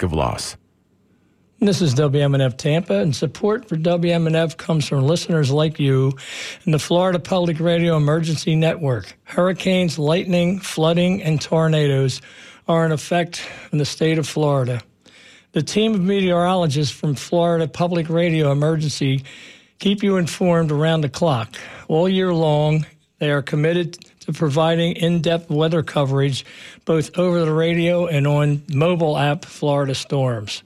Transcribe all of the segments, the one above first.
risk of loss. This is WMNF Tampa, and support for WMNF comes from listeners like you and the Florida Public Radio Emergency Network. Hurricanes, lightning, flooding, and tornadoes are in effect in the state of Florida. The team of meteorologists from Florida Public Radio Emergency keep you informed around the clock. All year long, they are committed providing in depth weather coverage both over the radio and on mobile app Florida Storms.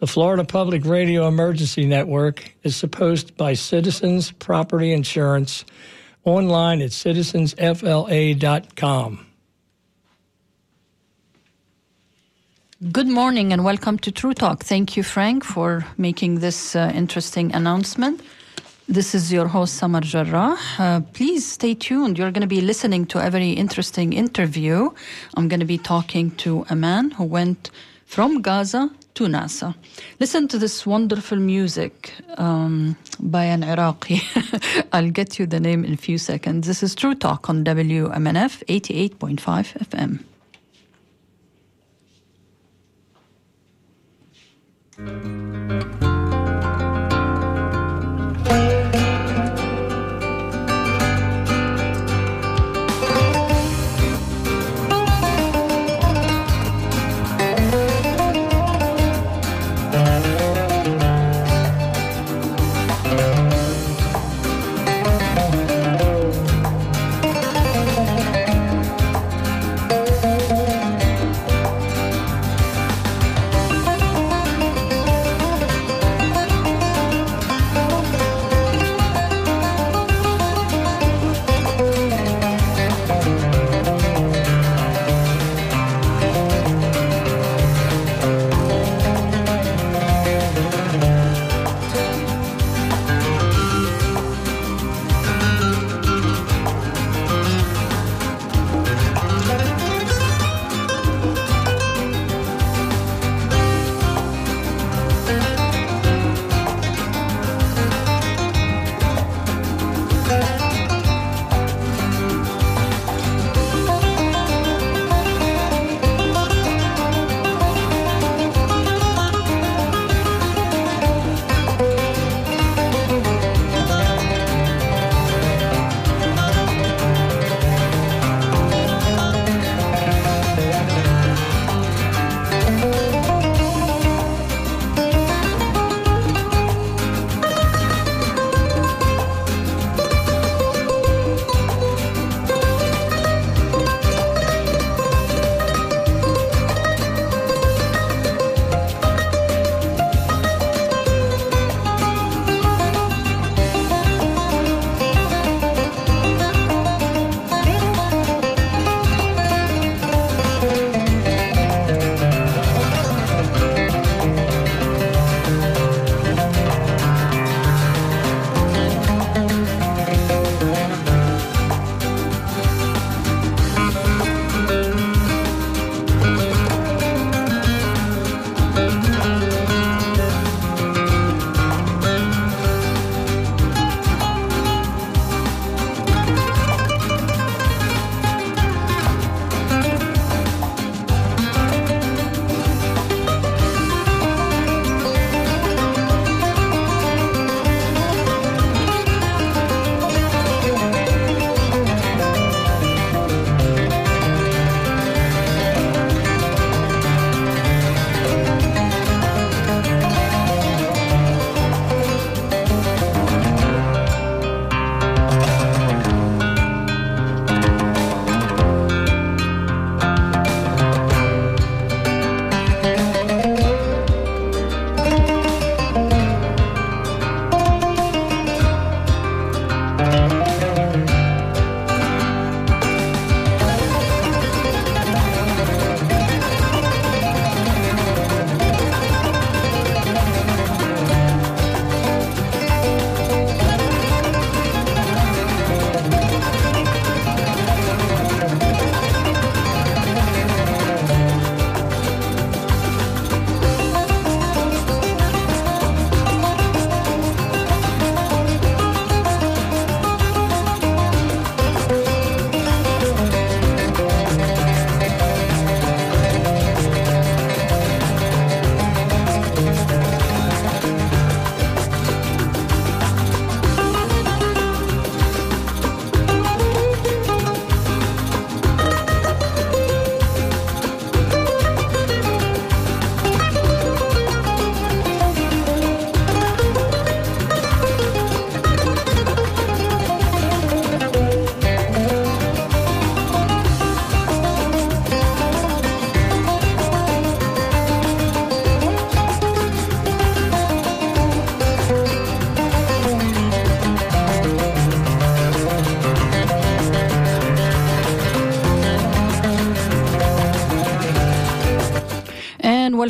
The Florida Public Radio Emergency Network is supposed by Citizens Property Insurance online at citizensfla.com. Good morning and welcome to True Talk. Thank you, Frank, for making this uh, interesting announcement. This is your host, Samar Jarrah. Uh, please stay tuned. You're going to be listening to a very interesting interview. I'm going to be talking to a man who went from Gaza to NASA. Listen to this wonderful music um, by an Iraqi. I'll get you the name in a few seconds. This is True Talk on WMNF 88.5 FM.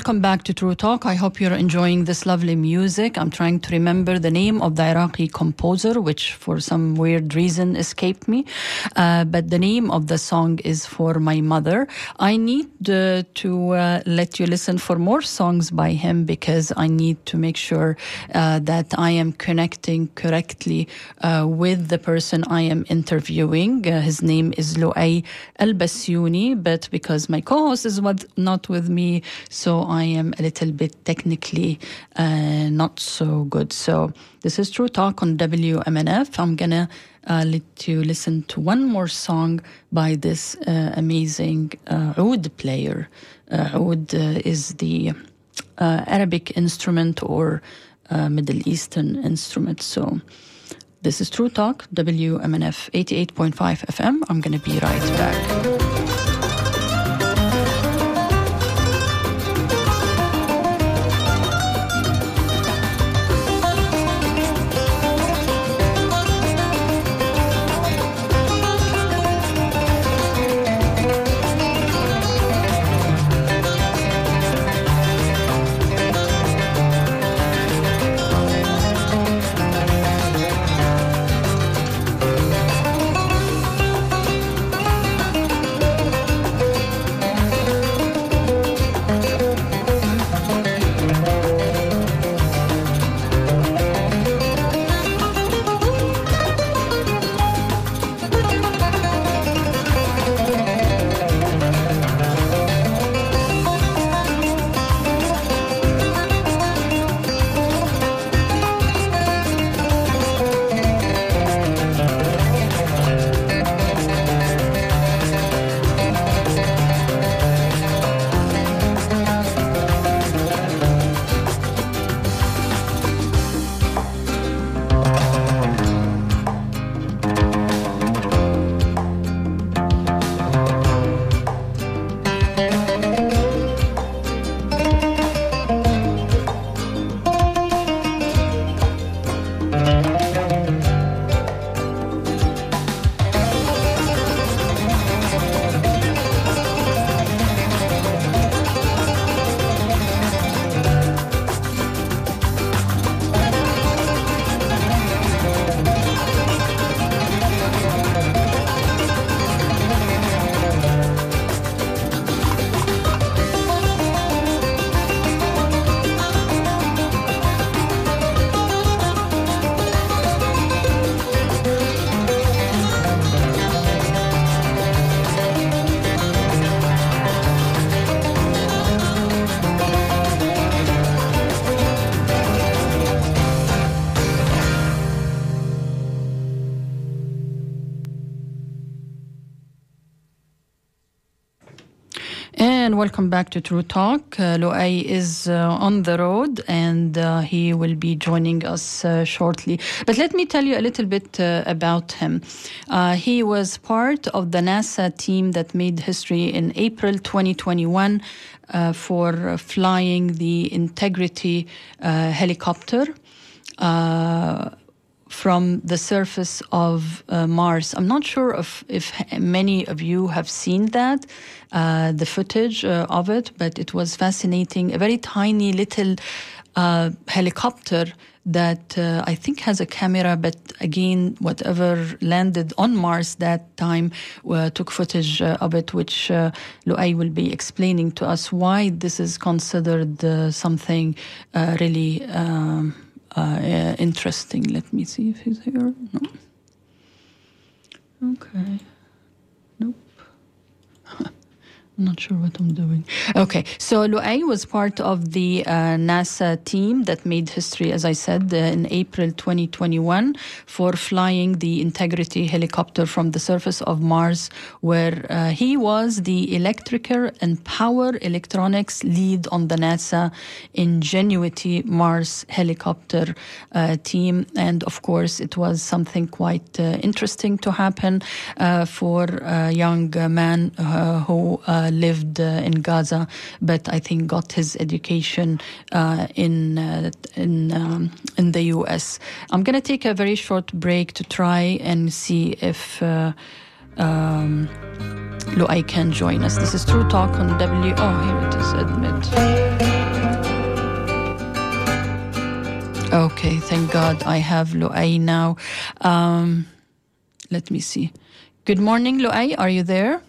Welcome back to True Talk. I hope you're enjoying this lovely music. I'm trying to remember the name of the Iraqi composer, which for some weird reason escaped me. Uh, but the name of the song is For My Mother. I need uh, to uh, let you listen for more songs by him because I need to make sure uh, that I am connecting correctly uh, with the person I am interviewing. Uh, his name is Luay Al Basyuni, but because my co host is not with me, so I am a little bit technically uh, not so good. So this is True Talk on WMNF. I'm gonna uh, let you listen to one more song by this uh, amazing uh, oud player. Uh, oud uh, is the uh, Arabic instrument or Middle Eastern instrument. So this is True Talk, WMNF 88.5 FM. I'm gonna be right back. Welcome back to True Talk. Uh, is uh, on the road and uh, he will be joining us uh, shortly. But let me tell you a little bit uh, about him. Uh, he was part of the NASA team that made history in April 2021 for flying the Ingenuity helicopter from the surface of uh, Mars. I'm not sure if, if many of you have seen that, uh, the footage uh, of it, but it was fascinating. A very tiny little uh, helicopter that uh, I think has a camera, but again, whatever landed on Mars that time uh, took footage of it, which uh, Loay will be explaining to us why this is considered something really um, Uh, interesting. Let me see if he's here. No. Okay. I'm not sure what I'm doing. Okay, so Loay was part of the uh, NASA team that made history, as I said, uh, in April 2021 for flying the Ingenuity helicopter from the surface of Mars, where uh, he was the electrical and power electronics lead on the NASA Ingenuity Mars helicopter uh, team. And of course, it was something quite uh, interesting to happen uh, for a young man who uh, lived uh, in Gaza, but I think got his education uh, in in um, in the U.S. I'm gonna take a very short break to try and see if. Um, Loay can join us. This is True Talk on W. Oh, here it is. Admit. Okay, thank God I have Loay now. Um, let me see. Good morning, Loay. Are you there?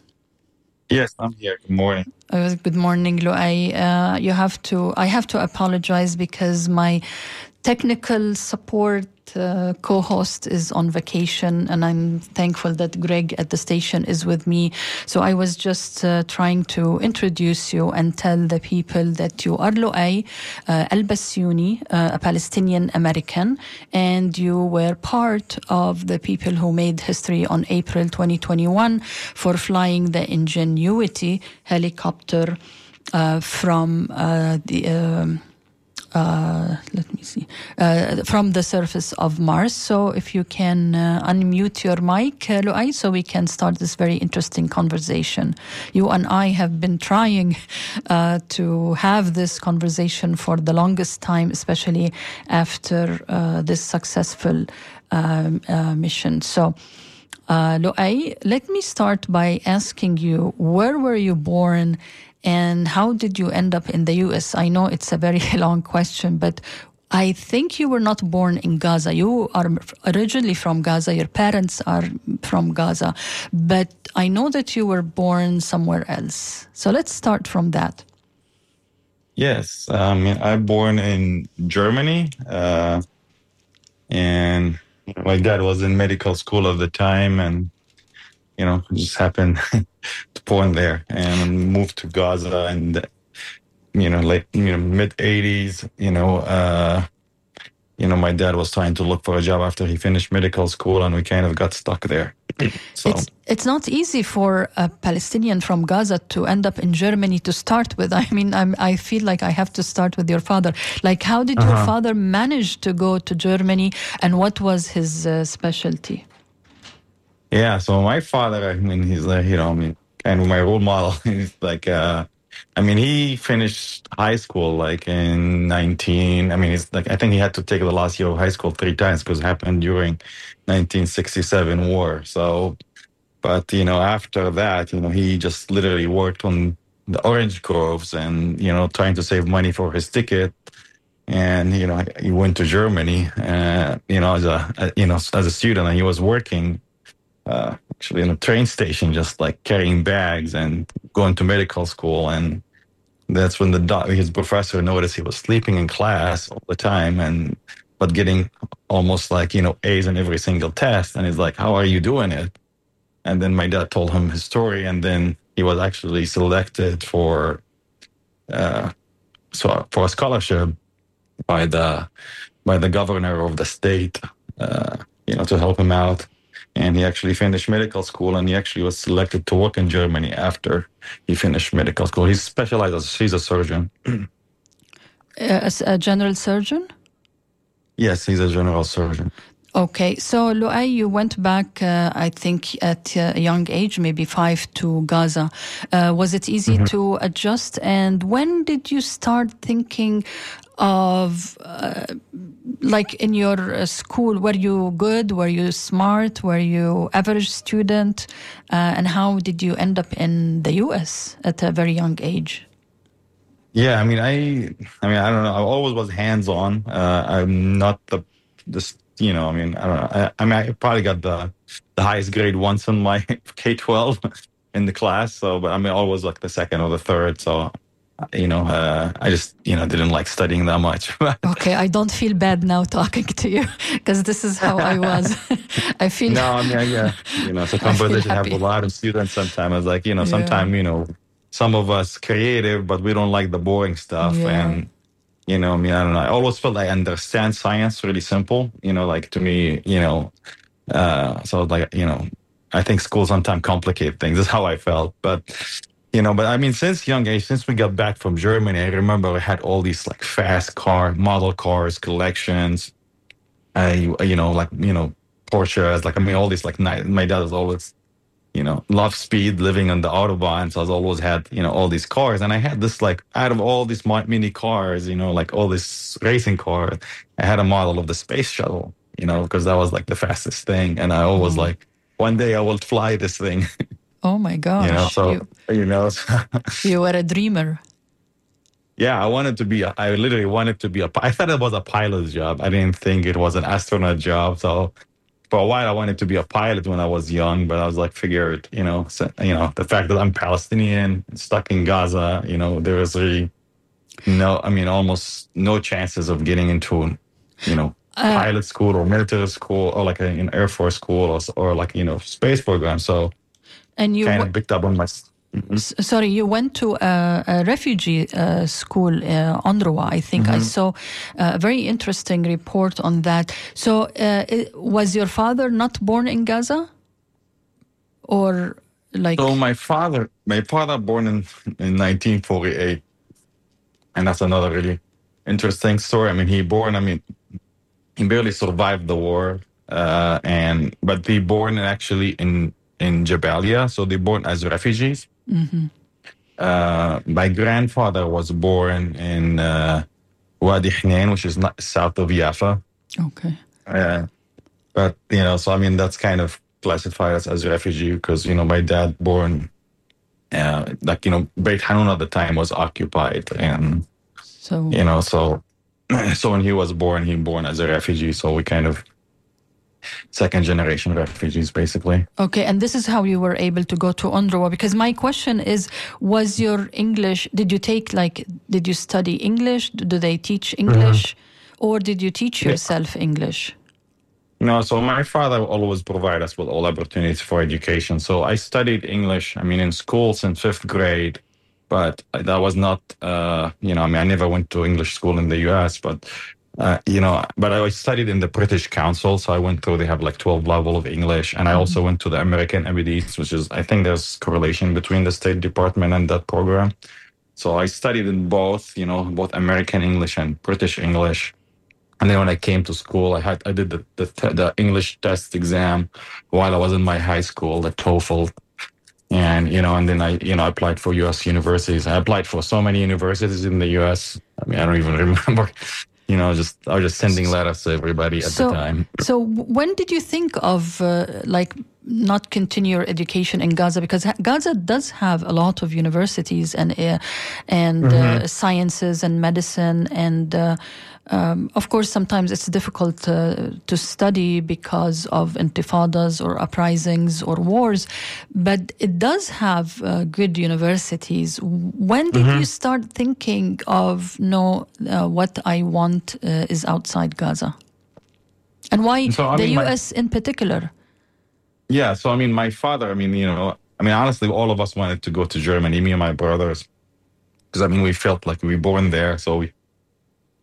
Yes, I'm here. Good morning. Good morning, Loay. Uh, you have to. I have to apologize because my technical support uh, co-host is on vacation and i'm thankful that greg at the station is with me. So i was just uh, trying to introduce you and tell the people that you are Loay uh, Elbasyouni, uh, a palestinian american and you were part of the people who made history on april 2021 for flying the ingenuity helicopter uh, from uh, the um, uh, let me see, uh, from the surface of Mars. So if you can uh, unmute your mic, uh, Loay, so we can start this very interesting conversation. You and I have been trying uh, to have this conversation for the longest time, especially after uh, this successful um, mission. So. Uh, Loay, let me start by asking you, where were you born and how did you end up in the US? I know it's a very long question, but I think you were not born in Gaza. You are originally from Gaza. Your parents are from Gaza. But I know that you were born somewhere else. So let's start from that. Yes. Um, I born in Germany. Uh, and my dad was in medical school at the time. And you know, just happened to born there and moved to Gaza and you know, late you know, mid eighties, you know, uh you know, my dad was trying to look for a job after he finished medical school and we kind of got stuck there. so it's, it's not easy for a Palestinian from Gaza to end up in Germany to start with. I mean, I'm, I feel like I have to start with your father. Like, how did uh-huh. your father manage to go to Germany and what was his uh, specialty? Yeah. So my father, I mean, he's like, you know, I mean, kind of my role model. he's like, uh, I mean, he finished high school like in 19. I mean, it's like, I think he had to take the last year of high school three times because it happened during 1967 war. So, but, you know, after that, you know, he just literally worked on the orange groves and, you know, trying to save money for his ticket. And, you know, he went to Germany, uh, you know, as a, you know, as a student and he was working uh, actually in a train station, just like carrying bags and going to medical school. And that's when the doc- his professor noticed he was sleeping in class all the time and but getting almost like you know A's in every single test. And he's like, "How are you doing it?" And then my dad told him his story, and then he was actually selected for uh, so for a scholarship by the by the governor of the state, uh, you know, to help him out and he actually finished medical school and he actually was selected to work in Germany after he finished medical school. He's specialized as he's a surgeon. as a general surgeon? Yes, he's a general surgeon. Okay, so Loay, you went back, uh, I think, at a young age, maybe five, to Gaza. Uh, was it easy mm-hmm. to adjust? And when did you start thinking of uh, like in your uh, school were you good? Were you smart? Were you average student? Uh, and how did you end up in the us at a very young age? Yeah i mean i i mean i don't know. I always was hands on uh, i'm not the this you know i mean i don't know. I, I, mean i probably got the the highest grade once in my k-12 in the class so but i mean always like the second or the third so you know, uh, I just, you know, didn't like studying that much. okay, I don't feel bad now talking to you because this is how I was. I feel. No, I mean, yeah, you know, so competition have a lot of students sometimes. It's like, you know, sometimes, yeah. you know, some of us creative, but we don't like the boring stuff. Yeah. And, you know, I mean, I don't know. I always felt like I understand science really simple, you know, like to me, you know, uh, so like, you know, I think school sometimes complicate things. That's how I felt. But, you know but i mean since young age since we got back from germany i remember we had all these like fast car model cars collections. I you know like you know porsches like i mean all these like my dad was always you know love speed living on the autobahn so i was always had you know all these cars. And i had this like out of all these mini cars you know like all this racing car i had a model of the space shuttle you know because that was like the fastest thing. And i always mm. like one day i will fly this thing Oh my gosh. You know, so, you, you know. you were a dreamer. yeah, I wanted to be. A, I literally wanted to be a. I thought it was a pilot's job. I didn't think it was an astronaut job. So for a while, I wanted to be a pilot when I was young. But I was like, figure it. You know, so, you know, the fact that I'm Palestinian, stuck in Gaza. You know, there was really no. I mean, almost no chances of getting into, you know, Uh, pilot school or military school or like an air force school or, or like you know space program. So and you kind of picked up on my. Mhm. Sorry, you went to a, a refugee uh, school, uh, UNRWA, I think. I saw a very interesting report on that. So, uh, it, was your father not born in Gaza? Or like. So my father, my father born in, in 1948, and that's another really interesting story. I mean, he born. I mean, he barely survived the war, uh, and but he born actually in in Jabalia, so they born as refugees. Uh, my grandfather was born in uh, Wadi Hnain, which is not south of Jaffa. okay. Uh, but you know, so I mean, that's kind of classified as, as a refugee because you know my dad born, uh, like you know, Beit Hanun at the time was occupied, and So. you know, so so when he was born, he born as a refugee. So we kind of second generation refugees, basically. Okay, and this is how you were able to go to UNRWA because my question is was your English did you take like did you study English? Do they teach English or did you teach yourself English? No, so my father always provided us with all opportunities for education. So I studied English, I mean, in school since fifth grade, but that was not, uh, you know, I mean, I never went to English school in the US, but, uh, you know, but I studied in the British Council. So I went through, they have like 12 level of English. And I also went to the American MBDs, which is, I think there's correlation between the State Department and that program. So I studied in both, you know, both American English and British English. And then when I came to school, I had I did the the, the English test exam while I was in my high school, the TOEFL, and you know, and then I you know applied for U.S. universities. I applied for so many universities in the U.S. I mean, I don't even remember. You know, just I was just sending letters to everybody at So- the time. So when did you think of uh, like not continue your education in Gaza because Gaza does have a lot of universities and uh, and uh, sciences and medicine and uh, um, of course sometimes it's difficult uh, to study because of intifadas or uprisings or wars but it does have uh, good universities. When did you start thinking of no uh, what I want uh, is outside Gaza? And why So, I the mean, my- US in particular? Yeah, so I mean, my father. I mean, you know, I mean, honestly, all of us wanted to go to Germany, me and my brothers, because I mean, we felt like we were born there, so we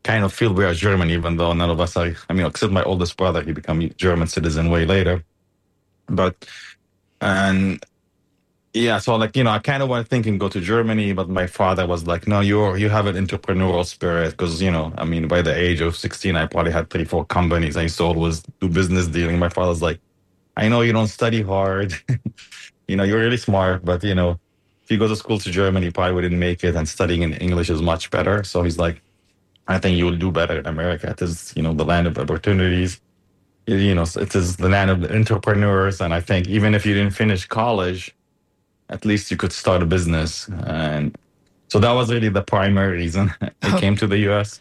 kind of feel we are German, even though none of us are. I mean, except my oldest brother, he became German citizen way later. But and yeah, so like you know, I kind of went thinking go to Germany, but my father was like, "No, you're you have an entrepreneurial spirit because you know, I mean, by the age of sixteen, I probably had three, four companies I sold was do business dealing." My father's like. I know you don't study hard. you know, you're really smart, but you know, if you go to school to Germany, you probably wouldn't make it. And studying in English is much better. So he's like, I think you will do better in America. It is, you know, the land of opportunities. You- know, it is the land of the entrepreneurs. And I think even if you didn't finish college, at least you could start a business. And so that was really the primary reason I oh. came to the US.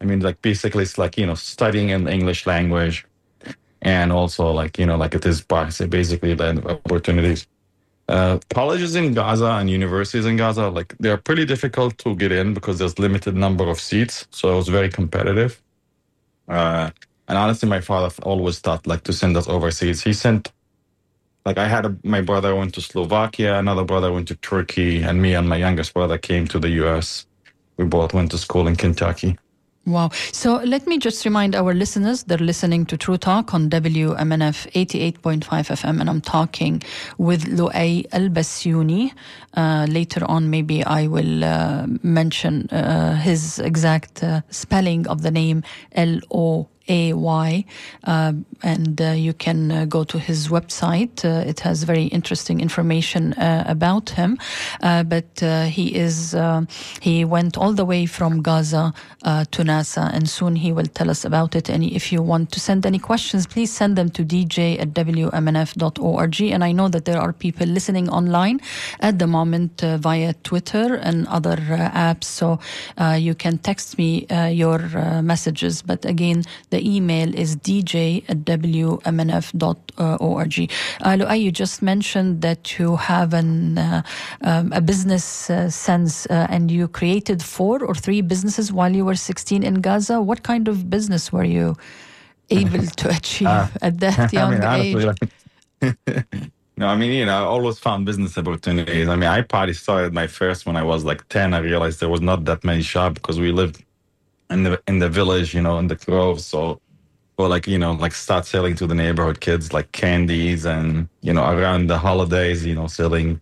I mean, like basically, it's like, you know, studying in the English language and also like you know like it is bas- basically the opportunities uh, colleges in gaza and universities in gaza like they're pretty difficult to get in because there's limited number of seats. So it was very competitive. Uh, and honestly my father always thought like to send us overseas. He sent like i had a, my brother went to slovakia another brother went to turkey and me and my youngest brother came to the us we both went to school in kentucky Wow. So let me just remind our listeners they're listening to True Talk on WMNF 88.5 FM, and I'm talking with Loay Elbasyouni. Uh, later on, maybe I will uh, mention uh, his exact uh, spelling of the name L O A Y, uh, and uh, you can uh, go to his website. Uh, it has very interesting information uh, about him. Uh, but he is he went all the way from Gaza to NASA, and soon he will tell us about it. And if you want to send any questions, please send them to dj at wmnf.org. And I know that there are people listening online at the moment via Twitter and other apps, so you can text me your messages. But again, the email is dj at wmnf.org. Uh, you just mentioned that you have an, uh, um, a business uh, sense uh, and you created four or three businesses while you were 16 in Gaza. What kind of business were you able to achieve uh, at that young I mean, age? Like, no, I mean, you know, I always found business opportunities. I mean, I probably started my first when I was like 10. I realized there was not that many shops because we lived in the in the village, you know, in the grove. So, or like you know, like start selling to the neighborhood kids like candies, and you know, around the holidays, you know, selling,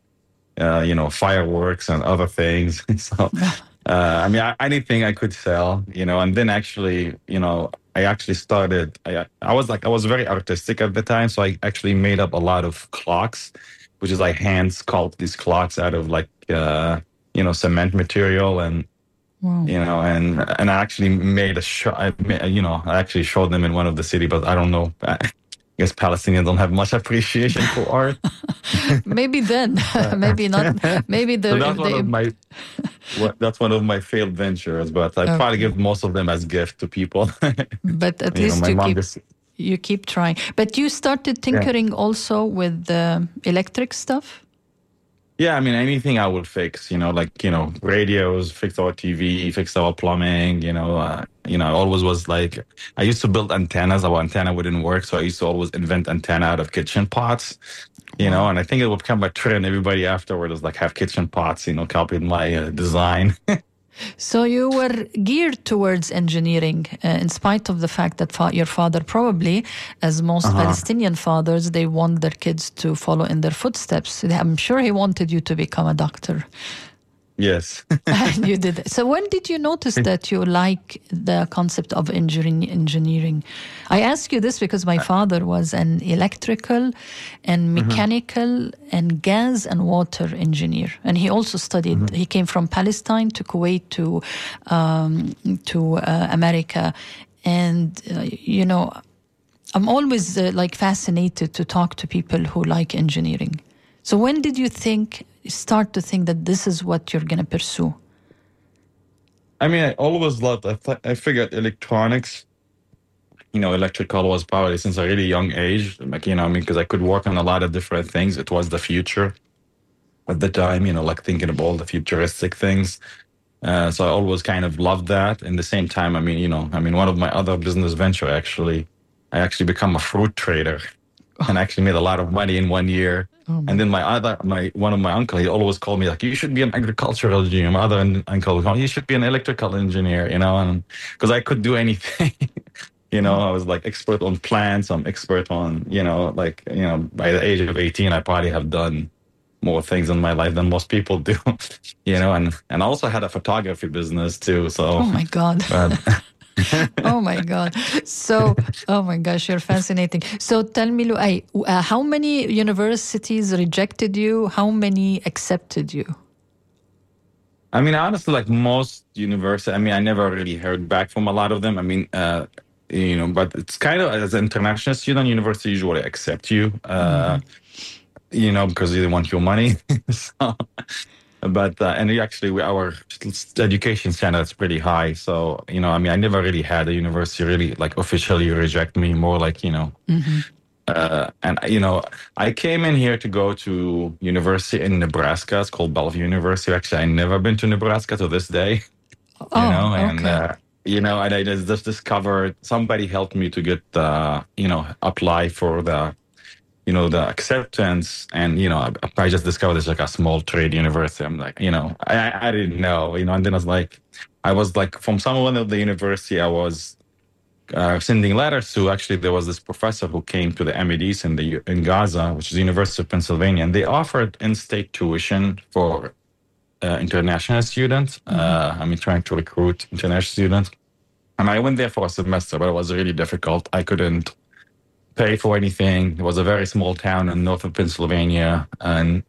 uh, you know, fireworks and other things. so, uh, I mean, I, anything I could sell, you know, and then actually, you know, I actually started. I I was like I was very artistic at the time, so I actually made up a lot of clocks, which is like hand sculpt these clocks out of like uh, you know cement material and Wow. You know, and and I actually made a show. I, you know, I actually showed them in one of the city, but I don't know. I guess Palestinians don't have much appreciation for art. maybe then, maybe not. Maybe the. So that's one of my. that's one of my failed ventures, but I okay. probably give most of them as gift to people. but at you least know, you keep. Just, you keep trying, but you started tinkering yeah. also with the electric stuff. Yeah, I mean anything I would fix, you know, like you know radios, fix our TV, fix our plumbing, you know, uh, you know, I always was like I used to build antennas. Our antenna wouldn't work, so I used to always invent antenna out of kitchen pots, you know, and I think it would become a trend. Everybody afterward is like have kitchen pots, you know, copied my uh, design. So you were geared towards engineering, uh, in spite of the fact that fa- your father probably, as most uh-huh. Palestinian fathers, they want their kids to follow in their footsteps. I'm sure he wanted you to become a doctor. Yes. you did. So when did you notice that you like the concept of engineering? I ask you this because my father was an electrical and mm-hmm. mechanical mm-hmm. and gas and water engineer, and he also studied. Mm-hmm. He came from Palestine to Kuwait to um, to uh, America, and uh, you know, I'm always uh, like fascinated to talk to people who like engineering. So when did you think start to think that this is what you're going to pursue? I mean, I always loved. I th- I figured electronics, you know, electrical was probably since a really young age. Like you know, I mean, because I could work on a lot of different things. It was the future at the time. You know, like thinking of all the futuristic things. Uh, so I always kind of loved that. In the same time, I mean, you know, I mean, one of my other business venture actually, I actually become a fruit trader, and actually made a lot of money in one year Oh, and then my other, my one of my uncle, he always called me like, "You should be an agricultural engineer." My other uncle, oh, "You should be an electrical engineer," you know, and because I could do anything, you know, I was like expert on plants. I'm expert on, you know, like you know, by the age of 18, I probably have done more things in my life than most people do, you know, and and I also had a photography business too. So, oh my god. Oh my God. So, oh my gosh, you're fascinating. So tell me, Loay, uh, how many universities rejected you? How many accepted you? I mean, honestly, like most universities, I mean, I never really heard back from a lot of them. I mean, uh, you know, but it's kind of as an international student, university usually accept you, uh, mm-hmm. you know, because they want your money. so, but uh, and actually we, our education standard is pretty high so you know i mean i never really had a university really like officially reject me more like you know mm-hmm. uh, and you know i came in here to go to university in nebraska it's called bellevue university actually i never been to nebraska to this day oh, you know and okay. uh, you know and i just discovered somebody helped me to get uh, you know apply for the you know the acceptance and you know I, I, just discovered it's like a small trade university i'm like you know I, I didn't know you know and then i was like i was like from someone of the university i was uh, sending letters to actually there was this professor who came to the MEDs in the in Gaza, which is the University of Pennsylvania, and they offered in-state tuition for uh, international students. Mm-hmm. Uh, I mean, trying to recruit international students. And I went there for a semester, but it was really difficult. I couldn't pay for anything. It was a very small town in north of Pennsylvania, and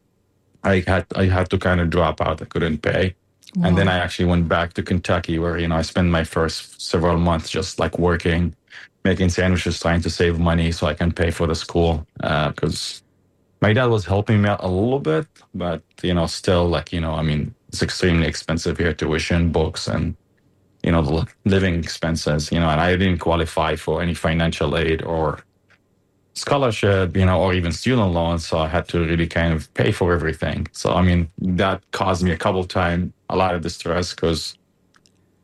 I had I had to kind of drop out. I couldn't pay. Wow. And then I actually went back to Kentucky where, you know, I spent my first several months just like working, making sandwiches, trying to save money so I can pay for the school. Because uh, my dad was helping me out a little bit, but, you know, still like, you know, I mean, it's extremely expensive here, tuition, books, and, you know, the living expenses, you know, and I didn't qualify for any financial aid or scholarship, you know, or even student loans. So I had to really kind of pay for everything. So, I mean, that caused me a couple of times a lot of distress because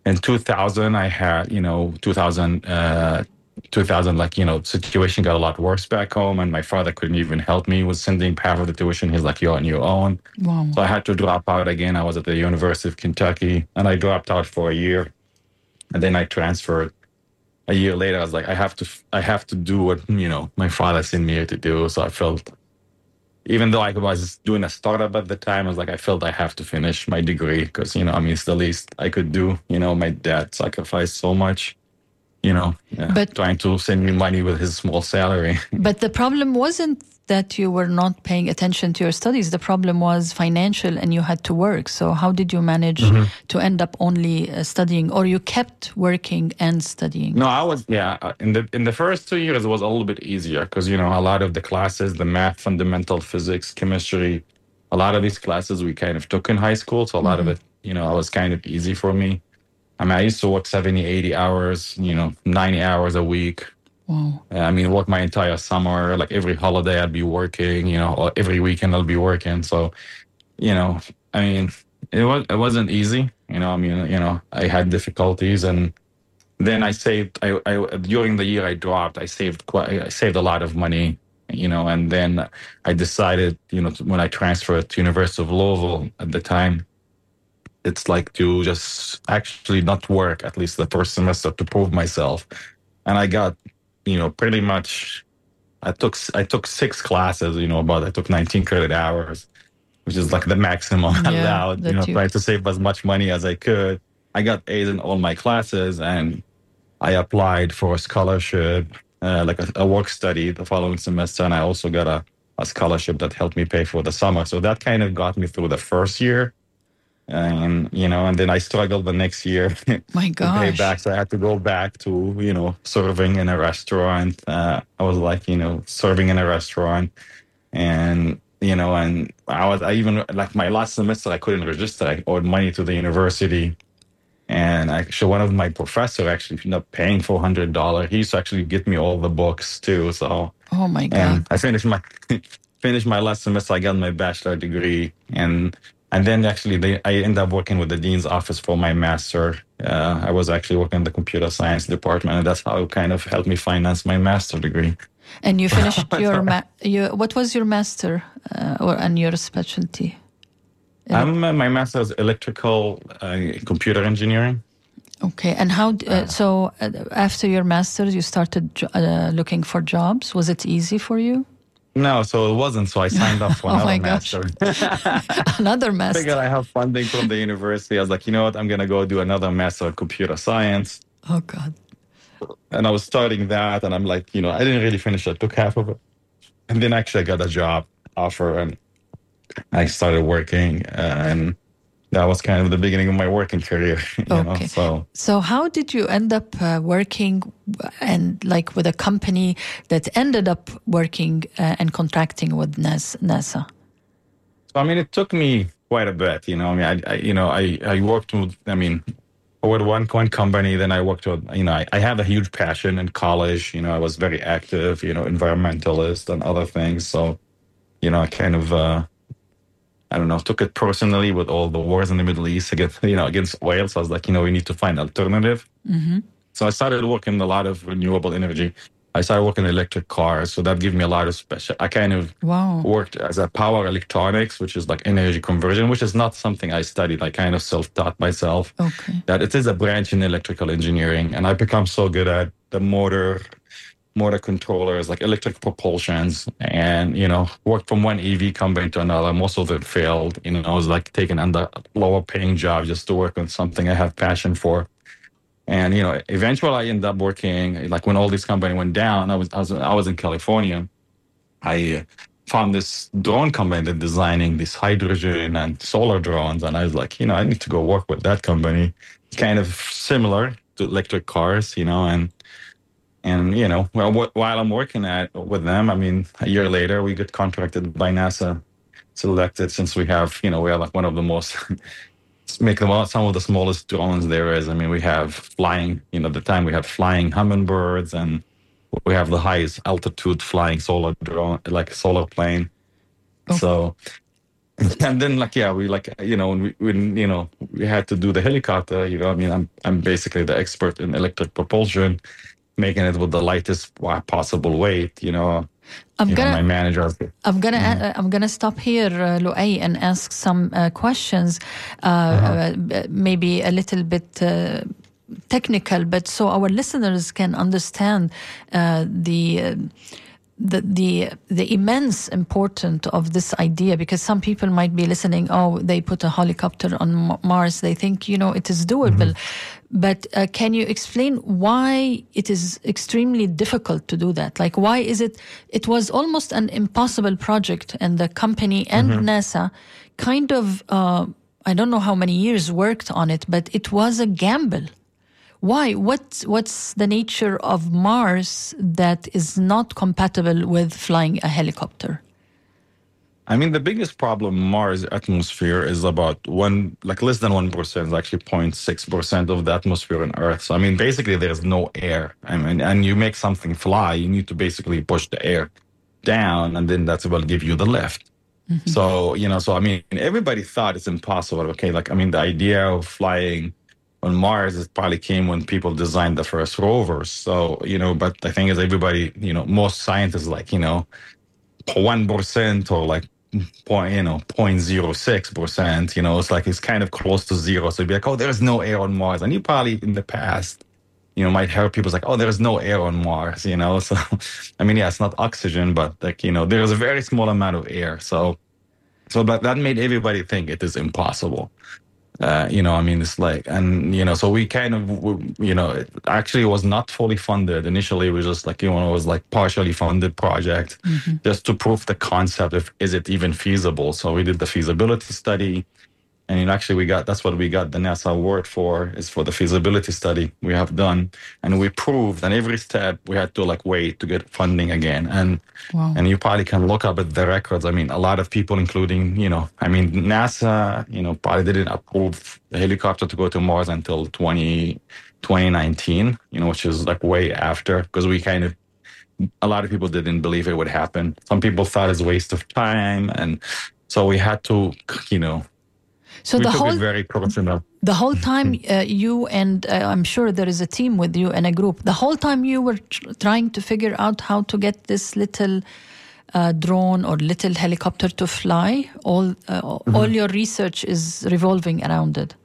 in 2000, I had, you know, 2000, uh, 2000, like, you know, situation got a lot worse back home and my father couldn't even help me with sending half of the tuition. He's like, you're on your own. Wow. So I had to drop out again. I was at the University of Kentucky and I dropped out for a year and then I transferred a year later, I was like, I have to, I have to do what you know my father sent me here to do. So I felt, even though I was doing a startup at the time, I was like, I felt I have to finish my degree because you know, I mean, it's the least I could do. You know, my dad sacrificed so much. You know, yeah, but trying to send me money with his small salary. But the problem wasn't that you were not paying attention to your studies. The problem was financial and you had to work. So, how did you manage mm-hmm. to end up only uh, studying or you kept working and studying? No, I was, yeah. Uh, in the, in the first two years, it was a little bit easier because, you know, a lot of the classes, the math, fundamental physics, chemistry, a lot of these classes we kind of took in high school. So, a lot mm-hmm. of it, you know, it was kind of easy for me. I mean, I used to work 70, 80 hours, you know, 90 hours a week Wow. Uh, I mean, work my entire summer. Like every holiday, I'd be working. You know, every weekend I'll be working. So, you know, I mean, it was it wasn't easy. You know, I mean, you know, I had difficulties, and then I saved. I, I during the year I dropped, I saved quite. I saved a lot of money. You know, and then I decided, you know, when I transferred to University of Louisville at the time, it's like to just actually not work at least the first semester to prove myself. And I got you know, pretty much I took I took six classes, you know, but I took 19 credit hours, which is like the maximum yeah, allowed, you know, you... trying to save as much money as I could. I got A's in all my classes and I applied for a scholarship, uh, like a, a, work study the following semester. And I also got a, a scholarship that helped me pay for the summer. So that kind of got me through the first year and you know and then i struggled the next year my gosh pay back. So i had to go back to you know serving in a restaurant. Uh, i was like you know serving in a restaurant. And you know and i was i even like my last semester i couldn't register. I owed money to the university. And actually one of my professor actually ended up paying $400 he used to actually get me all the books too. So oh my god. And i finished my finished my last semester. I got my bachelor degree. And and then actually they, i ended up working with the dean's office for my master. Uh, i was actually working in the computer science department and that's how it kind of helped me finance my master degree. And you finished your, ma- your what was your master uh, or and your specialty? Um, my master is electrical uh, computer engineering. Okay and how uh, so uh, after your master's you started uh, looking for jobs? Was it easy for you no, so it wasn't. So I signed up for oh another master. another master. I figured I have funding from the university. I was like, you know what? I'm gonna go do another master of computer science. Oh God. And I was starting that, and I'm like, you know, I didn't really finish. I took half of it, and then actually I got a job offer, and I started working, and that was kind of the beginning of my working career. okay. Know, so, so how did you end up uh, working and like with a company that ended up working uh, and contracting with NASA? So I mean, it took me quite a bit. You know, I mean, I, I you know, I I worked with. I mean. With one one company, then I worked with. You know, I, I had a huge passion in college. You know, I was very active. You know, environmentalist and other things. So, you know, I kind of uh, I don't know, took it personally with all the wars in the Middle East against, you know, against oil. So I was like, you know, we need to find alternative. Mm-hmm. So I started working a lot of renewable energy. I started working electric cars, so that gave me a lot of special. I kind of wow. worked as a power electronics, which is like energy conversion, which is not something I studied. I kind of self-taught myself okay. that it is a branch in electrical engineering, and I become so good at the motor motor controllers, like electric propulsions, and you know, worked from one EV company to another. Most of it failed. You know, I was like taking under lower paying jobs just to work on something I have passion for. And you know, eventually I ended up working like when all this company went down. I was I was I was in California. I uh, found this drone company that designing these hydrogen and solar drones, and I was like, you know, I need to go work with that company. It's kind of similar to electric cars, you know, and and you know, well, while I'm working at with them, I mean, a year later we get contracted by NASA, selected since we have, you know, we are like one of the most make them some of the smallest drones there is. I mean, we have flying, you know, at the time we have flying hummingbirds and we have the highest altitude flying solar drone, like a solar plane. Oh. So, and then like, yeah, we like, you know, when we, when, you know, we had to do the helicopter, you know, I mean, I'm, I'm basically the expert in electric propulsion, making it with the lightest possible weight, you know, I'm you gonna, know, my manager. I'm gonna, mm-hmm. uh, I'm gonna stop here, uh, Loay, and ask some uh, questions, uh, uh-huh. Uh, maybe a little bit uh, technical, but so our listeners can understand uh, the the the the immense importance of this idea because some people might be listening oh they put a helicopter on mars they think you know it is doable mm-hmm. but uh, can you explain why it is extremely difficult to do that like why is it it was almost an impossible project and the company and mm-hmm. nasa kind of uh, i don't know how many years worked on it but it was a gamble why? What, what's the nature of Mars that is not compatible with flying a helicopter? I mean, the biggest problem Mars atmosphere is about one, like less than 1%, is actually 0.6% of the atmosphere on Earth. So, I mean, basically, there's no air. I mean, and you make something fly, you need to basically push the air down, and then that's what will give you the lift. Mm-hmm. So, you know, so I mean, everybody thought it's impossible. Okay. Like, I mean, the idea of flying on Mars, it probably came when people designed the first rovers. So, you know, but the thing is, everybody, you know, most scientists like, you know, 1% or like point, you know, 0.06%, you know, it's like it's kind of close to zero. So you'd be like, oh, there's no air on Mars. And you probably in the past, you know, might hear people like, oh, there's no air on Mars, you know. So, I mean, yeah, it's not oxygen, but like, you know, there's a very small amount of air. So, so that, that made everybody think it is impossible. Uh, you know, I mean, it's like, and you know, so we kind of, you know, it actually was not fully funded. Initially, it was just like, you know, it was like partially funded project mm-hmm. just to prove the concept of is it even feasible. So we did the feasibility study, and actually, we got that's what we got the NASA award for is for the feasibility study we have done, and we proved. And every step we had to like wait to get funding again. And wow. and you probably can look up at the records. I mean, a lot of people, including you know, I mean, NASA, you know, probably didn't approve the helicopter to go to Mars until 20, 2019. You know, which is like way after because we kind of a lot of people didn't believe it would happen. Some people thought it's a waste of time, and so we had to, you know so we the whole very personal. The whole time uh, you and uh, I'm sure there is a team with you and a group. The whole time you were tr- trying to figure out how to get this little uh, drone or little helicopter to fly. All uh, mm-hmm. all your research is revolving around it.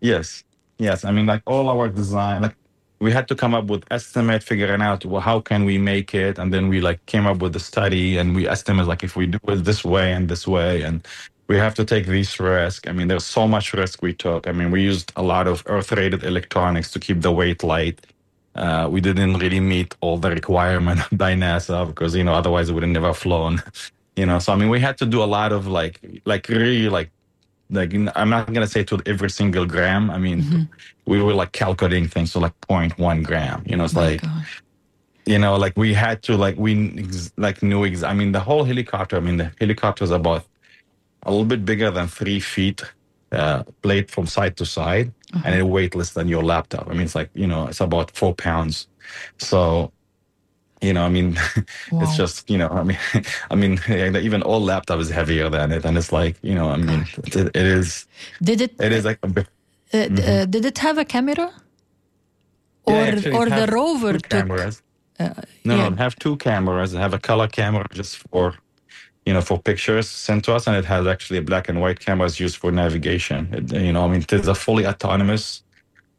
Yes, yes. I mean, like all our design, like we had to come up with estimate figuring out well how can we make it and then we like came up with the study and we estimate like if we do it this way and this way and we have to take this risk. I mean, there's so much risk we took. I mean, we used a lot of earth-rated electronics to keep the weight light. Uh, we didn't really meet all the requirement by NASA because you know otherwise it would have never flown. You know, so I mean, we had to do a lot of like, like really like, like I'm not gonna say to every single gram. I mean, mm-hmm. we were like calculating things to like 0.1 gram. You know, it's oh like. Gosh you know like we had to like we like knew ex- i mean the whole helicopter i mean the helicopter is about a little bit bigger than three feet uh, plate from side to side uh-huh. and it weight less than your laptop. I mean, it's like, you know, it's about four pounds. So, you know, I mean, wow. it's just, you know, I mean, I mean, even all laptop is heavier than it. And it's like, you know, I mean, it, it is, did it, it is like a bit, uh, mm-hmm. uh, did it have a camera? Or, yeah, or the rover took, cameras. Uh, no, yeah. no, have two cameras. have a color camera just for you know, for pictures sent to us, and it has actually a black and white cameras used for navigation. It, you know, I mean, it's a fully autonomous.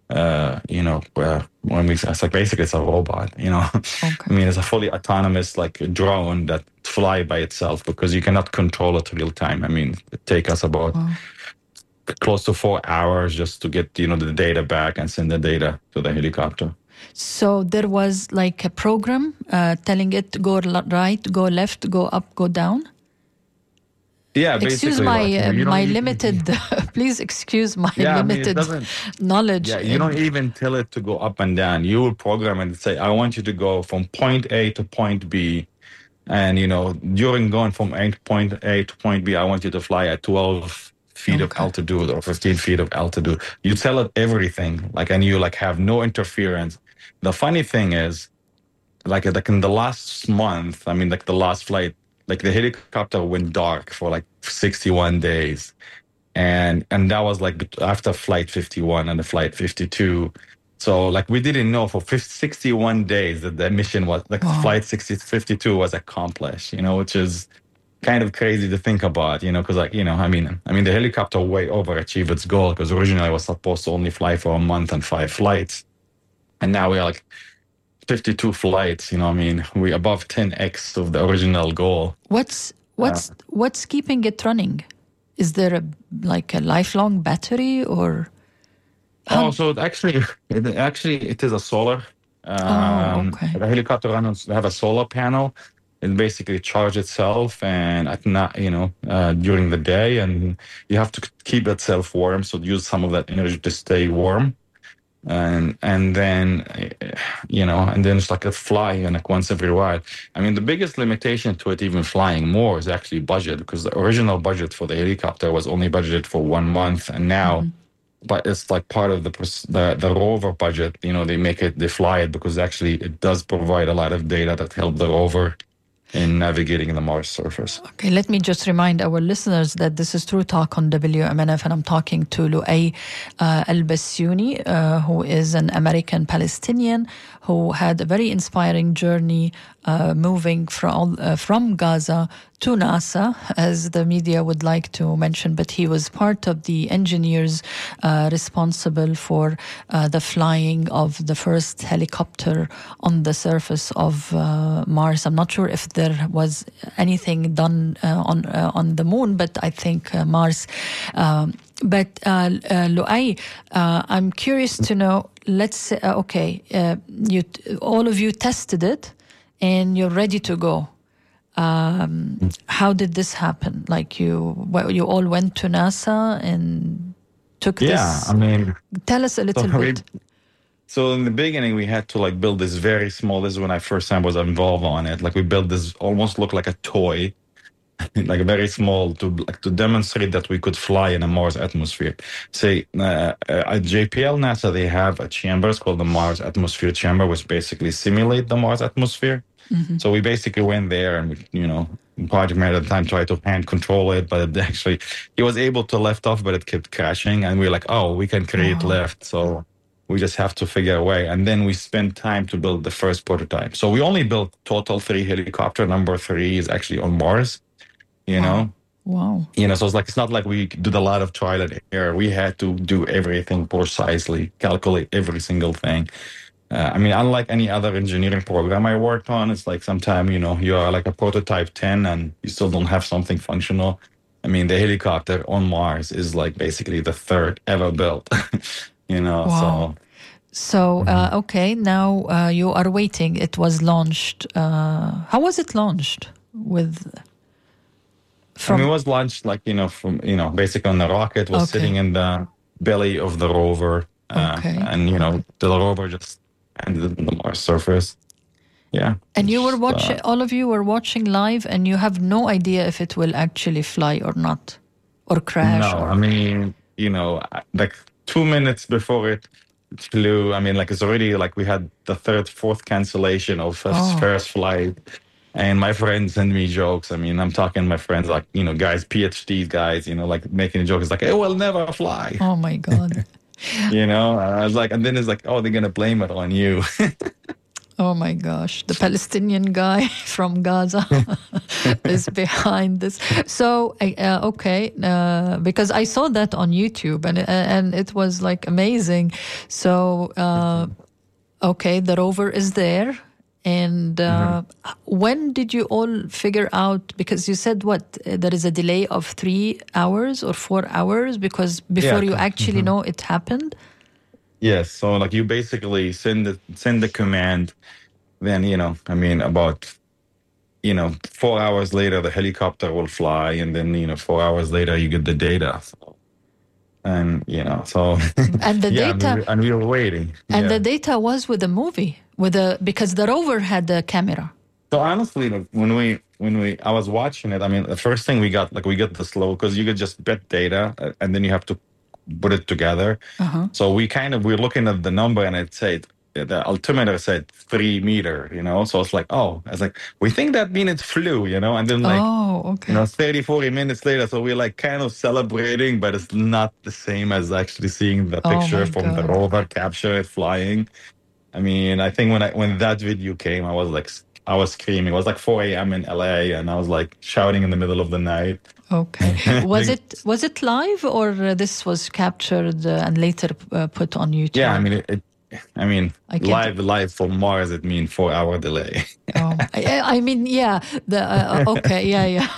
Uh, you know, uh, when we it's like basically it's a robot. You know, okay. I mean, it's a fully autonomous like drone that fly by itself because you cannot control it real time. I mean, it take us about. Wow. close to four hours just to get you know the data back and send the data to the helicopter. So there was like a program uh, telling it to go right, go left, go up, go down. Yeah, Excuse my uh, my limited. please excuse my Yeah, I mean, limited knowledge. Yeah, you don't even tell it to go up and down. You will program it and say, I want you to go from point A to point B. And, you know, during going from point A to point B, I want you to fly at 12 feet of altitude or 15 feet of altitude. You tell it everything, like, and you like have no interference. The funny thing is, like, like in the last month, I mean, like the last flight, like the helicopter went dark for like 61 days. And and that was like after flight 51 and the flight 52 so like we didn't know for 50, 61 days that the mission was like Wow. flight 60, 52 was accomplished you know which is kind of crazy to think about you know because like you know i mean i mean the helicopter way overachieved its goal because originally it was supposed to only fly for a month and five flights. And now we are like 52 flights you know i mean we above 10x of the original goal What's what's what's keeping it running? Is there a like a lifelong battery or? Oh, so it actually, it actually, it is a solar. Um, okay. The helicopter runs have a solar panel. It basically charge itself, and at night, you know, uh, during the day, and you have to keep itself warm. So use some of that energy to stay warm, and and then, you know, and then it's like a fly, and like once every while. I mean, the biggest limitation to it even flying more is actually budget, because the original budget for the helicopter was only budgeted for one month, and now mm-hmm. but it's like part of the the the rover budget. You know, they make it they fly it because actually it does provide a lot of data that help the rover in navigating the Mars surface. Okay, let me just remind our listeners that this is True Talk on WMNF, and I'm talking to Loay uh, Elbasyouni, uh, who is an American Palestinian who had a very inspiring journey uh, moving from uh, from Gaza to NASA, as the media would like to mention. But he was part of the engineers uh, responsible for uh, the flying of the first helicopter on the surface of uh, Mars. I'm not sure if there was anything done uh, on on the moon, but I think Mars. Um, but uh, uh, Loay, uh, I'm curious to know. Let's say, uh, okay, uh, you all of you tested it, and you're ready to go. Um, how did this happen? Like you, well, you all went to NASA and took Yeah, this. Yeah, I mean, Tell us a little so we- bit. So in the beginning, we had to like build this very small. This is when I first time was involved on it. Like we built this almost looked like a toy, like very small to like to demonstrate that we could fly in a Mars atmosphere. Say uh, uh, at JPL NASA, they have a chamber. It's called the Mars Atmosphere Chamber, which basically simulate the Mars atmosphere. So we basically went there and we, you know, project manager at the time tried to hand control it, but it actually he was able to lift off, but it kept crashing. And we were like, oh, we can create Wow. lift. So we just have to figure a way. And then we spent time to build the first prototype. So we only built total three helicopter. Number three is actually on Mars. You know, Wow. you know, so it's like it's not like we did a lot of trial and error. We had to do everything precisely, calculate every single thing. Uh, I mean, unlike any other engineering program I worked on, it's like sometime you know you are like a prototype ten and you still don't have something functional. I mean, the helicopter on Mars is like basically the third ever built. you know, Wow. so So, uh, Mm-hmm. okay, now uh, you are waiting. It was launched. Uh, how was it launched? With I mean, it was launched like you know from you know basically on the rocket was Okay. sitting in the belly of the rover, uh, Okay. and you know the rover just ended on the Mars surface. Yeah, and you were watching. uh, all of you were watching live, and you have no idea if it will actually fly or not, or crash. no, or, I mean you know like two minutes before it flew. I mean like it's already like we had the third, fourth cancellation of his Oh. first flight. And my friends send me jokes. I mean, I'm talking to my friends like, you know, guys, PhD guys, you know, like making jokes like, it will never fly. oh my god! you know i was like and then it's like oh they're gonna blame it on you Oh my gosh, the Palestinian guy from Gaza is behind this. So, uh, okay, uh, because I saw that on YouTube and and it was like amazing. So, uh, okay, the rover is there, And uh, when did you all figure out? Because you said what uh, there is a delay of three hours or four hours because before Yeah. you actually know it happened. Yes. So like you basically send the send the command, then you know, I mean, about you know, four hours later the helicopter will fly, and then you know, four hours later you get the data. So, and you know, so And the yeah, data- and we were waiting. And yeah. the data was with the movie, with the because the rover had the camera. So honestly, like, when we when we I was watching it, I mean, the first thing we got like we got the slow because you could just bet data uh, and then you have to put it together. Uh-huh. So we kind of we're looking at the number and it said the altimeter said three meter, you know. So it's like, oh, I was like, we think that means it flew, you know, and then like. oh, okay. You know, 30, 40 minutes later, so we're like kind of celebrating, but it's not the same as actually seeing the Oh picture my from the rover capture it flying. I mean, I think when I when that video came, I was like, I was screaming. It was like 4 a.m. in LA, and I was like shouting in the middle of the night. Okay. Was it was it live or uh, this was captured uh, and later uh, put on YouTube? Yeah, I mean, it. it I mean, I live live from Mars, it means four hour delay. Oh, I, I mean, yeah. The uh, okay, yeah, yeah.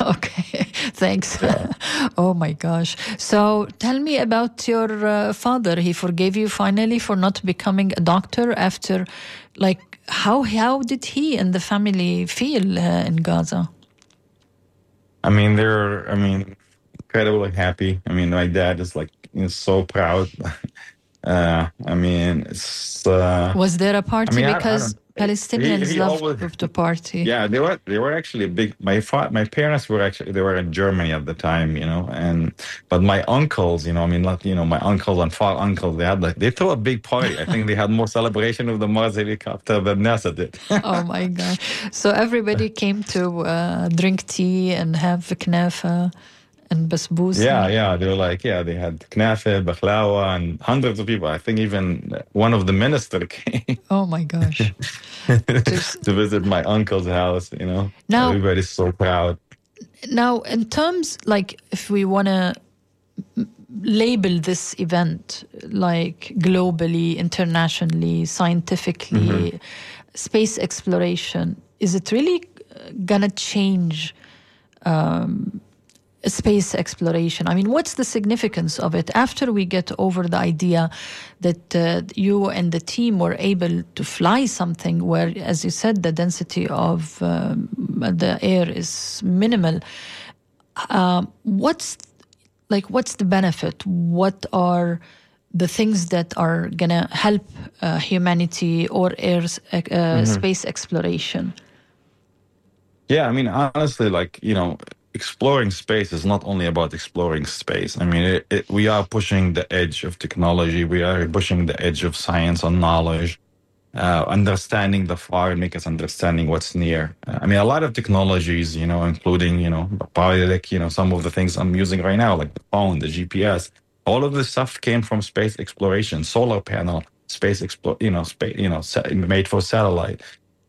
okay, thanks. oh my gosh. So, tell me about your uh, father. He forgave you finally for not becoming a doctor after, like, how how did he and the family feel uh, in Gaza? I mean, they're, I mean, incredibly happy. I mean, my dad is like, he's so proud. Uh, I mean, it's, uh, Was there a party I mean, I- I because Palestinians he love always- to party? yeah, they were, they were actually big. My fa- my parents were actually, they were in Germany at the time, you know, and, but my uncles, you know, I mean, not, you know, my uncles and far uncles, they had like, they threw a big party. I think they had more celebration of the Mars helicopter than NASA did. oh my god! So everybody came to uh, drink tea and have knafa and basbousa. Yeah, yeah. They were like, yeah, they had knafe, baklawa, and hundreds of people. I think even one of the minister came Oh my gosh! To visit my uncle's house, you know. Now- Everybody's so proud. now, in terms like if we want to label this event like globally, internationally, scientifically, space exploration, is it really uh, gonna change? um, space exploration. I mean, what's the significance of it after we get over the idea that uh, you and the team were able to fly something where, as you said, the density of um, the air is minimal? Um, what's like what's the benefit? What are the things that are gonna help uh, humanity or air uh, space exploration? Yeah, I mean, honestly, like, you know, exploring space is not only about exploring space. I mean, it, it, we are pushing the edge of technology, we are pushing the edge of science and knowledge. Uh, understanding the far and make us understanding what's near. Uh, I mean, a lot of technologies, you know, including, you know, probably like, you know, some of the things I'm using right now, like the phone, the GPS, all of this stuff came from space exploration, solar panel, space explore, you know, space, you know, made for satellite.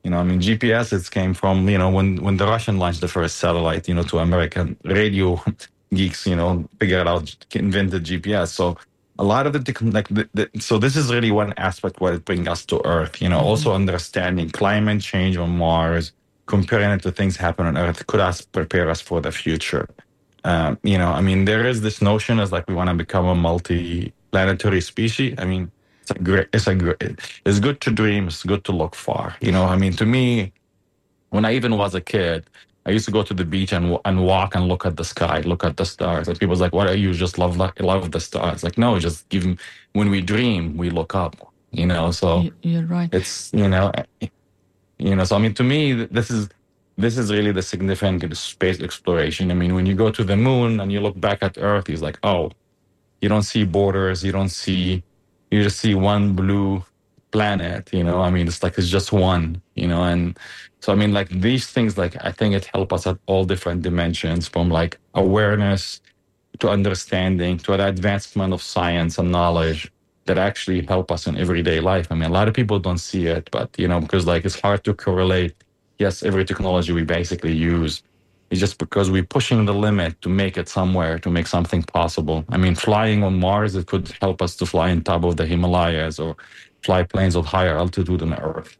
You know, I mean, GPS it came from you know when when the Russian launched the first satellite, you know, to American radio geeks, you know, figured out invented GPS. So a lot of the tech- like the, the, so this is really one aspect what it brings us to Earth. You know, also understanding climate change on Mars, comparing it to things happen on Earth could us prepare us for the future. Um, you know, I mean, there is this notion as like we want to become a multi-planetary species. I mean, a great, it's a great, it's good to dream. It's good to look far. You know, I mean, to me, when I even was a kid, I used to go to the beach and and walk and look at the sky, look at the stars. And people's like, "What are you? Just love love love the stars?" Like, no, just give When we dream, we look up. You know, so You're right. it's you know eh, you know so i mean to me this is this is really the significant space exploration i mean when you go to the moon and you look back at earth it's like oh you don't see borders you don't see you just see one blue planet you know i mean it's like it's just one you know and so i mean like these things like i think it help us at all different dimensions from like awareness to understanding to the advancement of science and knowledge that actually help us in everyday life. I mean, a lot of people don't see it, but you know, because like it's hard to correlate. Yes, every technology we basically use is just because we're pushing the limit to make it somewhere, to make something possible. I mean, flying on Mars, it could help us to fly on top of the Himalayas or fly planes of higher altitude than Earth.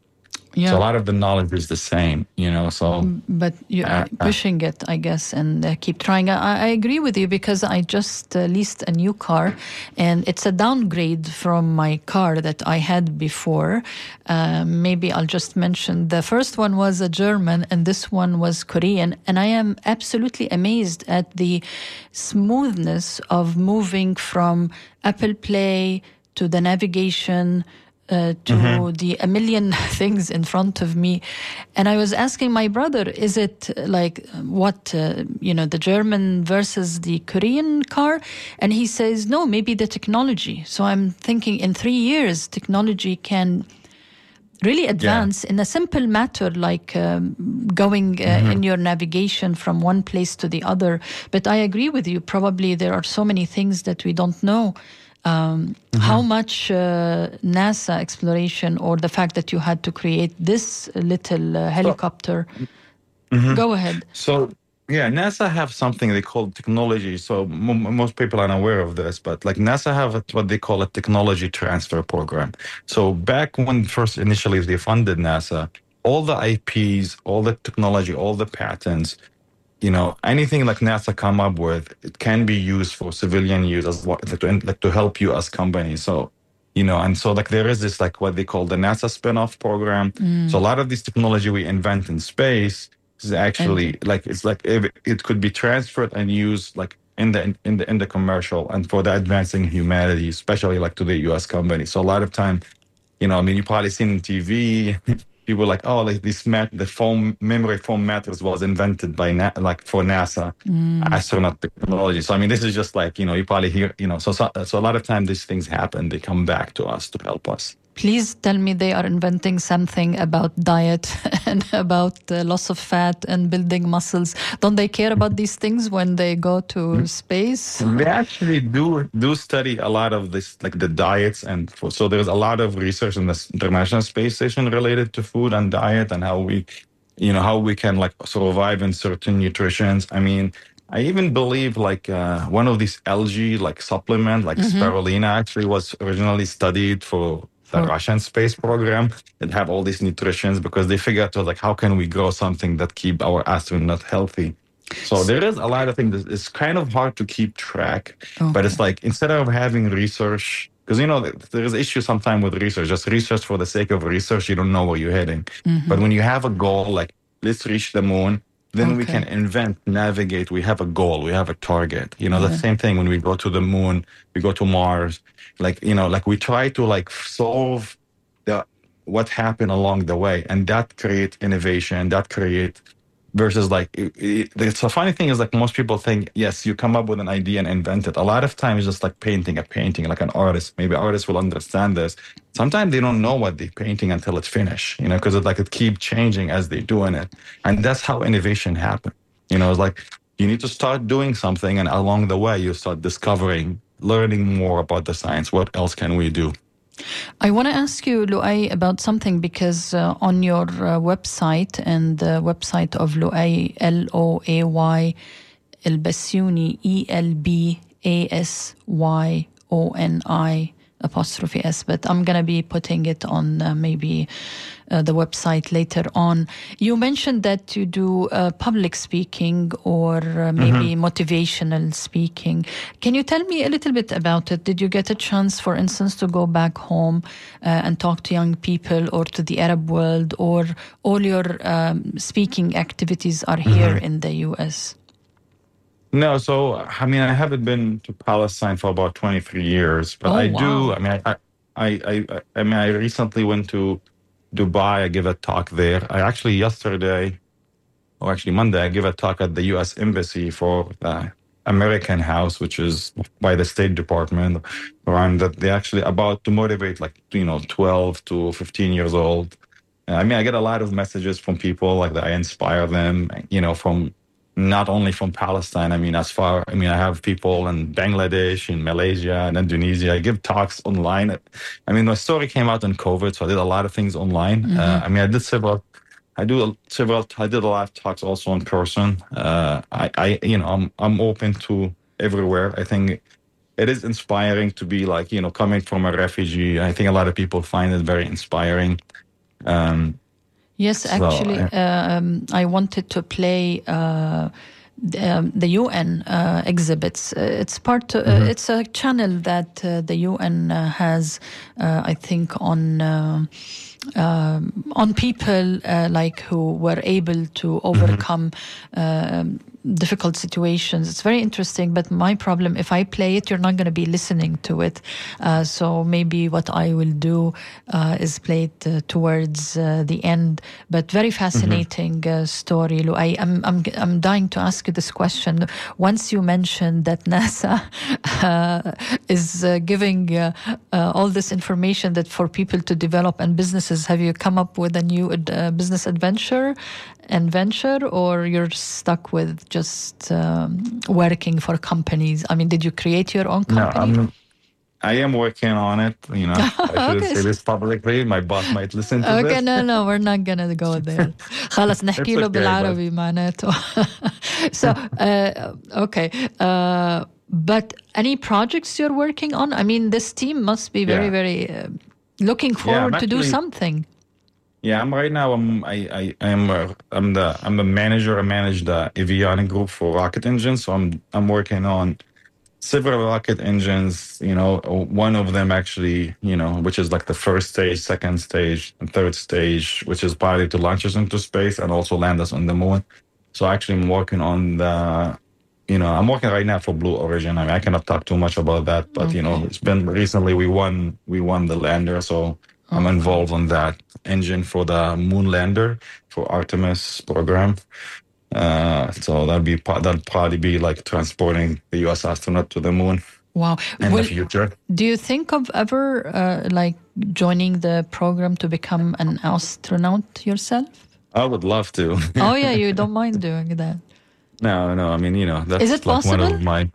Yeah. So a lot of the knowledge is the same, you know. So but you're Uh, uh. pushing it, I guess, and uh, keep trying. I, I agree with you because I just uh, leased a new car, and it's a downgrade from my car that I had before. Uh, maybe I'll just mention the first one was a German, and this one was Korean, and I am absolutely amazed at the smoothness of moving from Apple Play to the navigation uh, to the a million things in front of me. And i was asking my brother is it uh, like what uh, you know the german versus the korean car? And he says no maybe the technology. So i'm thinking in 3 years technology can really advance in a simple matter like um, going uh, in your navigation from one place to the other. But i agree with you. Probably there are so many things that we don't know um, how much uh, nasa exploration or the fact that you had to create this little uh, helicopter go ahead So yeah, NASA have something they call technology. So m- most people aren't aware of this, but like NASA have what they call a technology transfer program. So back when first initially they funded NASA, all the IPs, all the technology, all the patents, you know, anything like NASA come up with, it can be used for civilian use as well, like to, like to help you as companies. So you know and so like there is this like what they call the nasa spin-off program. So a mm. lot of this technology we invent in space is actually like it's like if it could be transferred and used like in the in the in the commercial and for the advancing humanity especially like to the us companies so a lot of time you know i mean you probably seen in tv people like oh like this mat the foam memory foam mattress was invented by Na- like for nasa mm. astronaut technology. So i mean this is just like you know you probably hear you know so, so so a lot of time these things happen they come back to us to help us please tell me they are inventing something about diet and about uh, loss of fat and building muscles. Don't they care about these things when they go to space? They actually do do study a lot of this like the diets and for, so there's a lot of research in the international space station related to food and diet and how we you know how we can like survive in certain nutritions. I mean i even believe like uh, one of these algae like supplement like spirulina actually was originally studied for the For- russian space program that have all these nutritions because they figured out like how can we grow something that keep our astronaut healthy so there is a lot of things. It's kind of hard to keep track, oh. but it's like instead of having research, because you know there is issue sometimes with research. Just research for the sake of research, you don't know where you're heading. Mm-hmm. But when you have a goal, like let's reach the moon, then we can invent, navigate. We have a goal, we have a target. You know, the same thing when we go to the moon, we go to Mars. Like you know, like we try to like solve the what happened along the way, and that create innovation. That create versus like it, it, a funny thing is like most people think yes you come up with an idea and invent it. A lot of times just like painting a painting like an artist maybe artists will understand this. Sometimes they don't know what they're painting until it's finished you know because it like it keep changing as they're doing it. And that's how innovation happens you know it's like you need to start doing something and along the way you start discovering learning more about the science. What else can we do I want to ask you, Loay, about something because uh, on your uh, website and the website of Loay, L O A Y, Elbasyouni, E L B A S Y O N I apostrophe S, but I'm going to be putting it on uh, maybe uh, the website later on. You mentioned that you do uh, public speaking or uh, maybe motivational speaking. Can you tell me a little bit about it? Did you get a chance, for instance, to go back home uh, and talk to young people or to the Arab world, or all your um, speaking activities are here in the US? No, so I mean, I haven't been to Palestine for about 23 years, but Oh, I do. wow. I mean, I, I, I, I, I mean, I recently went to Dubai. I give a talk there. I actually yesterday, or actually Monday, I give a talk at the U.S. Embassy for the American House, which is by the State Department, around that they actually about to motivate like you know 12 to 15 years old. I mean, I get a lot of messages from people like that. I inspire them, you know, from not only from Palestine. I mean, as far, I mean, I have people in Bangladesh, in Malaysia, and Indonesia. I give talks online. I mean, my story came out in COVID, so I did a lot of things online. Uh, I mean, I did several, I do several, I did a lot of talks also in person. Uh, I, I, you know, I'm, I'm open to everywhere. I think it is inspiring to be like, you know, coming from a refugee. I think a lot of people find it very inspiring. Um, Yes, So, actually, uh, um, I wanted to play. Uh, the, um, the UN uh, exhibits. Uh, it's part. Uh, Mm-hmm. It's a channel that uh, the UN uh, has, uh, I think, on uh, um, on people uh, like who were able to Mm-hmm. overcome um difficult situations. It's very interesting. But my problem, if I play it, you're not going to be listening to it. Uh, so maybe what I will do uh, is play it uh, towards uh, the end. But very fascinating uh, story. Lu. I, I'm, I'm, I'm dying to ask you this question. Once you mentioned that NASA uh, is uh, giving uh, uh, all this information that for people to develop and businesses, have you come up with a new uh, business adventure? and venture or you're stuck with just um, working for companies i mean did you create your own No, company I'm. I am working on it. You know, I should Okay. say this publicly. My boss might listen to Okay, this. no, no, we're not gonna go there. خلاص نحكي له okay, بالعربي معناته. so, uh, okay. Uh, but any projects you're working on? I mean, this team must be very, Yeah. very uh, looking forward to do actually- something. Yeah, I'm right now. I'm I I am uh, I'm the I'm the manager. I manage the avionic group for rocket engines. So I'm I'm working on several rocket engines. You know, one of them actually, you know, which is like the first stage, second stage, and third stage, which is partly to launch us into space and also land us on the moon. So actually, I'm working on the. You know, I'm working right now for Blue Origin. I mean, I cannot talk too much about that, but you know, Okay. it's been recently we won we won the lander, so I'm involved on that engine for the moon lander for Artemis program. Uh, so that'll be that'll probably be like transporting the U.S. astronaut to the moon Wow. in Will- the future. Do you think of ever uh, like joining the program to become an astronaut yourself? I would love to. oh yeah, you don't mind doing that. no, no. I mean, you know, that's Is it like one of my.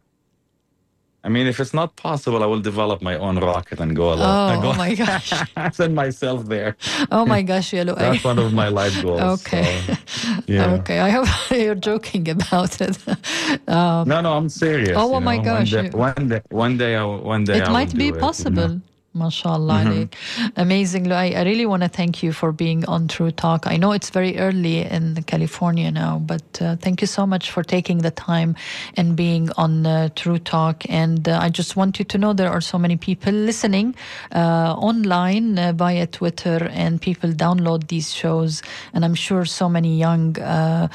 I mean, if it's not possible, I will develop my own rocket and go Oh, alone. oh my gosh. send myself there. Oh my gosh, Yellow. That's one of my life goals. Okay. so, yeah. Okay, I hope you're joking about it. Um, No, no, I'm serious. Oh, you oh my gosh, One day, one day, one day, one day, it I might be it, you know. MashaAllah. Mm-hmm. Amazing, I really want to thank you for being on True Talk. I know it's very early in California now, but uh, thank you so much for taking the time and being on uh, True Talk. And uh, I just want you to know there are so many people listening uh, online uh, via Twitter, and people download these shows. And I'm sure so many young uh,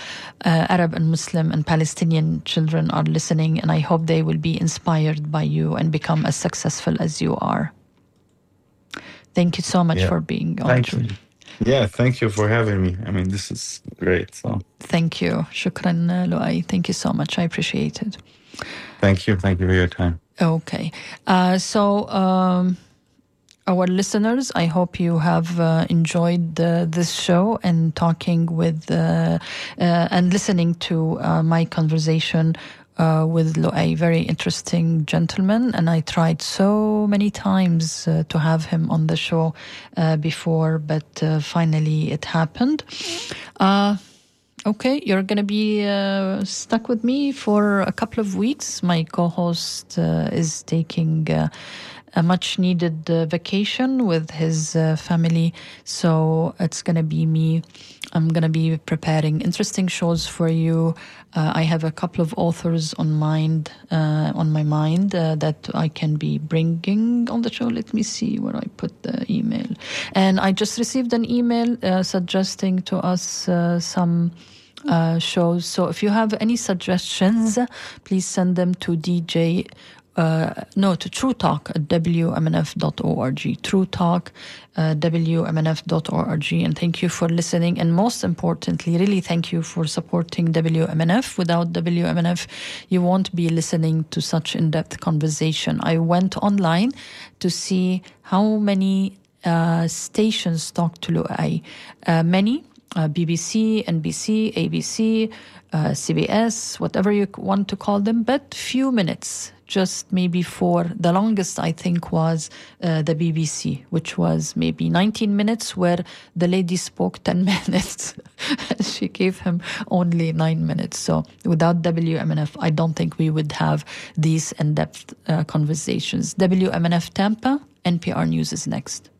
Arab and Muslim and Palestinian children are listening, and I hope they will be inspired by you and become as successful as you are. Thank you so much Yeah. for being on. Thank True- you. Yeah, thank you for having me. I mean, this is great. So Thank you. Shukran, Loay. Thank you so much. I appreciate it. thank you. Thank you for your time. Okay. Uh, so, um, our listeners, I hope you have uh, enjoyed uh, this show and talking with uh, uh, and listening to uh, my conversation uh, with a very interesting gentleman. And I tried so many times uh, to have him on the show uh, before, but uh, finally it happened. Uh, Okay, you're to be uh, stuck with me for a couple of weeks. My co host is taking a much needed uh, vacation with his uh, family. So it's going to be me. I'm going to be preparing interesting shows for you. Uh, I have a couple of authors on mind, uh, on my mind uh, that I can be bringing on the show. Let me see where I put the email. And I just received an email uh, suggesting to us some uh, shows. So if you have any suggestions, please send them to DJ. Uh, no, to True Talk at WMNF.org. True Talk, uh, WMNF.org. And thank you for listening. And most importantly, really thank you for supporting WMNF. Without WMNF, you won't be listening to such in depth conversation. I went online to see how many uh, stations talk to Loay. Uh, many uh, BBC, NBC, ABC, uh, CBS, whatever you want to call them, but few minutes. Just maybe for the longest, I think, was uh, the BBC, which was maybe 19 minutes, where the lady spoke 10 minutes. she gave him only nine minutes. So without WMNF, I don't think we would have these in depth uh, conversations. WMNF Tampa, NPR News is next.